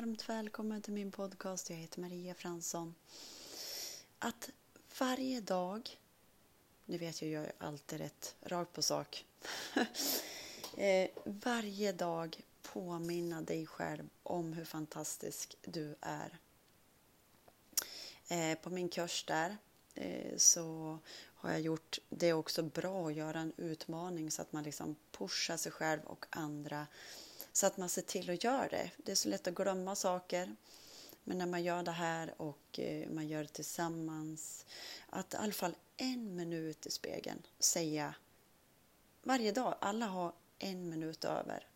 varmt välkommen till min podcast. Jag heter Maria Fransson. Att varje dag, nu vet jag, jag är alltid rätt rakt på sak. Eh, varje dag påminna dig själv om hur fantastisk du är. Eh, på min kurs där eh, så har jag gjort det också bra att göra en utmaning så att man liksom pushar sig själv och andra så att man ser till att göra det. Det är så lätt att glömma saker. Men när man gör det här och eh, man gör det tillsammans, att i alla fall en minut i spegeln säga varje dag, alla har en minut över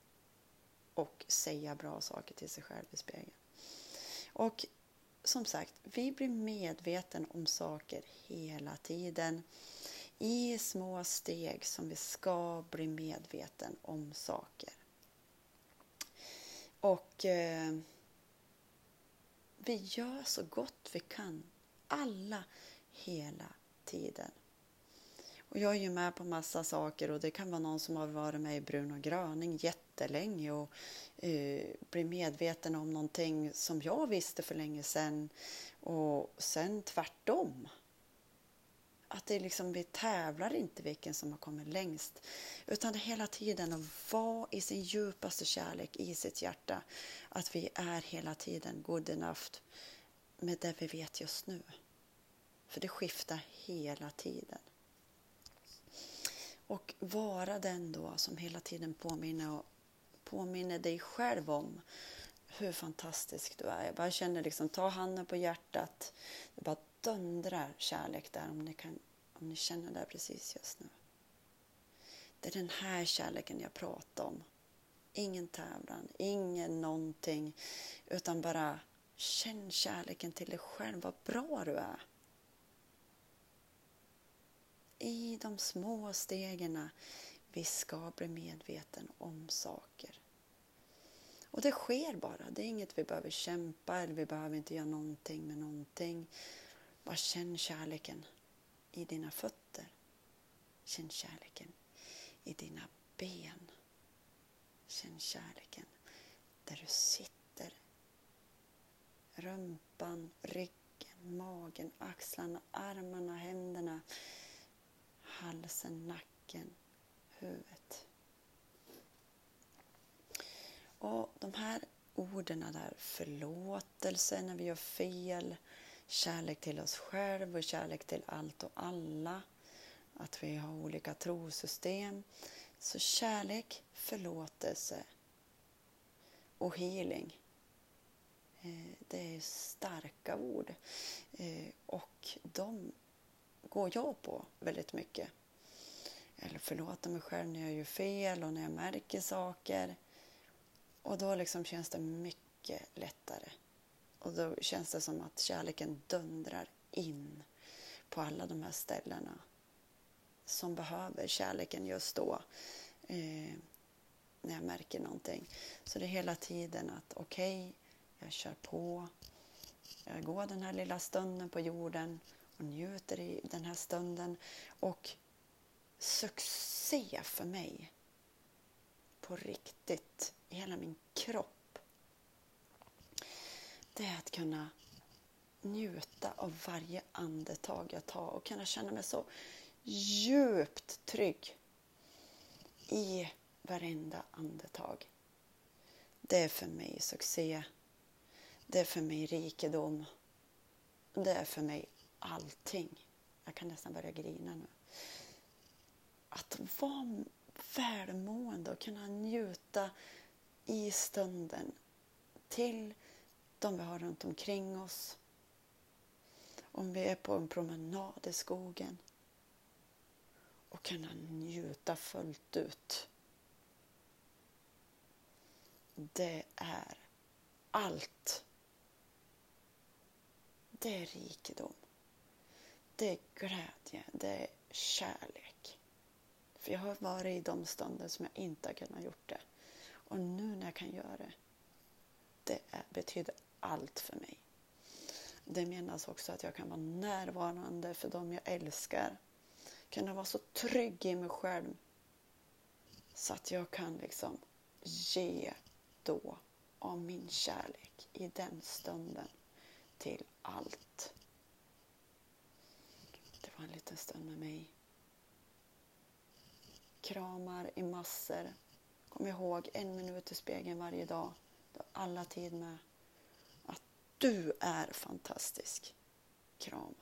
och säga bra saker till sig själv i spegeln. Och som sagt, vi blir medveten om saker hela tiden i små steg som vi ska bli medveten om saker. Och eh, vi gör så gott vi kan, alla, hela tiden. Och jag är ju med på massa saker och det kan vara någon som har varit med i Brun och Gröning jättelänge och eh, blir medveten om någonting som jag visste för länge sedan och sen tvärtom. Att det liksom, vi tävlar inte vilken som har kommit längst. Utan det är hela tiden att vara i sin djupaste kärlek i sitt hjärta. Att vi är hela tiden good enough med det vi vet just nu. För det skiftar hela tiden. Och vara den då som hela tiden påminner, och påminner dig själv om hur fantastisk du är. Jag bara känner liksom, ta handen på hjärtat. Det bara dundrar kärlek där om ni, kan, om ni känner det precis just nu. Det är den här kärleken jag pratar om. Ingen tävlan, ingen någonting, utan bara känn kärleken till dig själv, vad bra du är. I de små stegen vi ska bli medveten om saker. Och det sker bara. Det är inget vi behöver kämpa eller vi behöver inte göra någonting med någonting. Bara känn kärleken i dina fötter. Känn kärleken i dina ben. Känn kärleken där du sitter. Rumpan, ryggen, magen, axlarna, armarna, händerna, halsen, nacken, huvudet. Och de här orden där, förlåtelse när vi gör fel, kärlek till oss själva och kärlek till allt och alla, att vi har olika trosystem. Så kärlek, förlåtelse och healing. Eh, det är starka ord eh, och de går jag på väldigt mycket. Eller förlåta mig själv när jag gör fel och när jag märker saker. Och då liksom känns det mycket lättare. Och då känns det som att kärleken dundrar in på alla de här ställena som behöver kärleken just då. Eh, när jag märker någonting. Så det är hela tiden att okej, okay, jag kör på. Jag går den här lilla stunden på jorden och njuter i den här stunden. Och succé för mig på riktigt i hela min kropp. Det är att kunna njuta av varje andetag jag tar och kunna känna mig så djupt trygg i varenda andetag. Det är för mig succé. Det är för mig rikedom. Det är för mig allting. Jag kan nästan börja grina nu. Att vara välmående och kunna njuta i stunden till de vi har runt omkring oss. Om vi är på en promenad i skogen och kunna njuta fullt ut. Det är allt. Det är rikedom. Det är glädje. Det är kärlek. För jag har varit i de stunder som jag inte har kunnat gjort det. Och nu när jag kan göra det, det är, betyder allt för mig. Det menas också att jag kan vara närvarande för dem jag älskar. Kunna vara så trygg i mig själv så att jag kan liksom ge då av min kärlek i den stunden till allt. Det var en liten stund med mig. Kramar i massor. Kom ihåg en minut i spegeln varje dag. Du har alla tid med. Du är fantastisk. Kram.